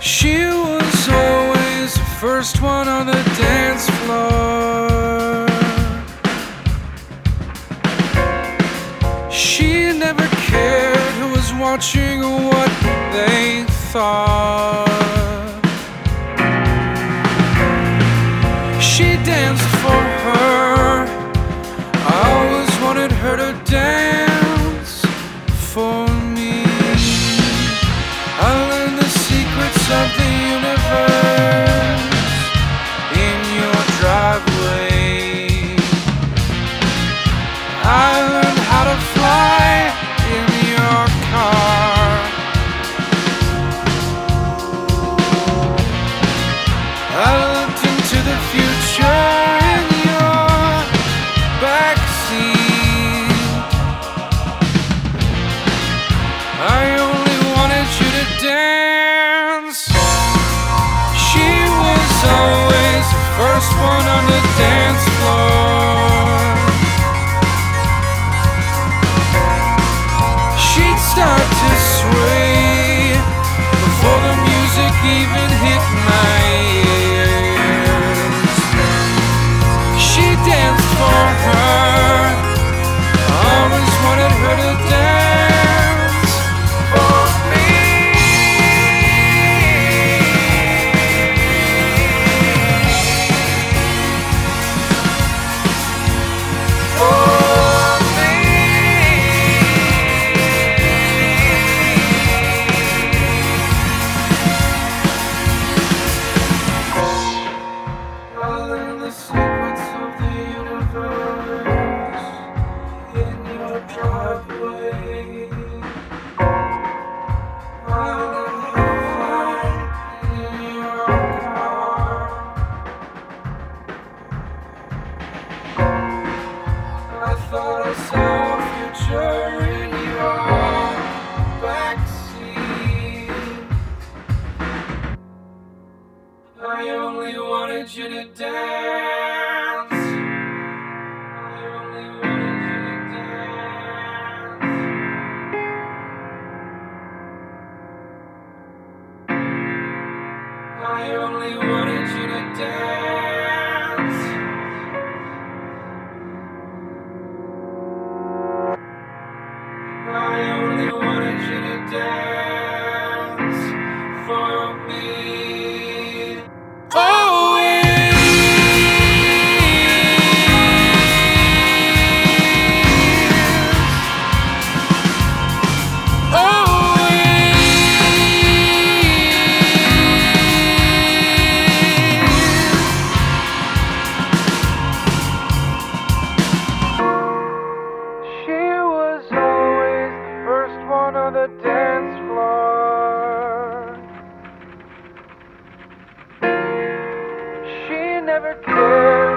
She was always the first one on the dance floor. She never cared who was watching or what they thought. She danced for first one on the dance I thought I saw a future in your you to dance. I only wanted you to dance. I only wanted you to dance. Dance floor. She never cared